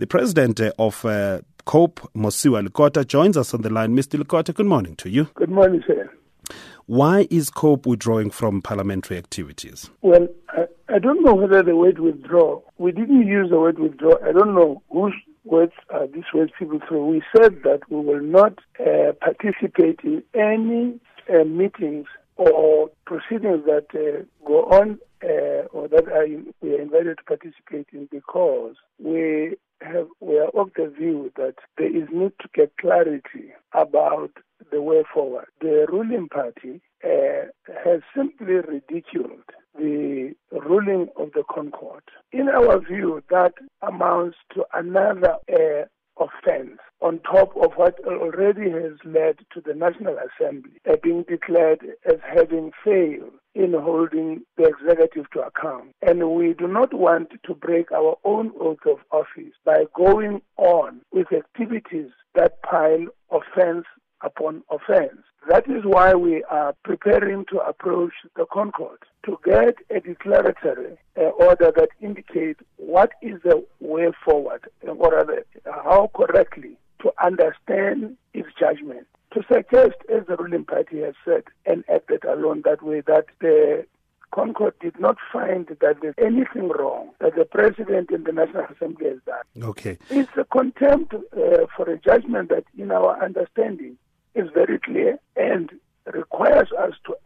The president of uh, COPE, Mosiuoa Lekota, joins us on the line. Mr. Lekota, good morning to you. Good morning, sir. Why is COPE withdrawing from parliamentary activities? Well, I, I don't know whether the word withdraw, we didn't use the word withdraw. I don't know whose words are these words people throw. We said that we will not uh, participate in any uh, meetings or proceedings that uh, go on uh, or that are we are invited to participate in because we have we are of the view that there is need to get clarity about the way forward. The ruling party uh, has simply ridiculed the ruling of the ConCourt. In our view, that amounts to another uh, offense on top of what already has led to the National Assembly uh, being declared as having failed in holding the executive to account. And we do not want to break our own oath of office by going on with activities that pile offense upon offense. That is why we are preparing to approach the ConCourt to get a declaratory uh, order that indicates what is the way forward, or rather, how correctly to understand its judgment. To suggest, as the ruling party has said and acted alone that way, that the ConCourt did not find that there's anything wrong that the President and the National Assembly has done. Okay. It's a contempt uh, for a judgment that, in our understanding, is very clear and requires us to in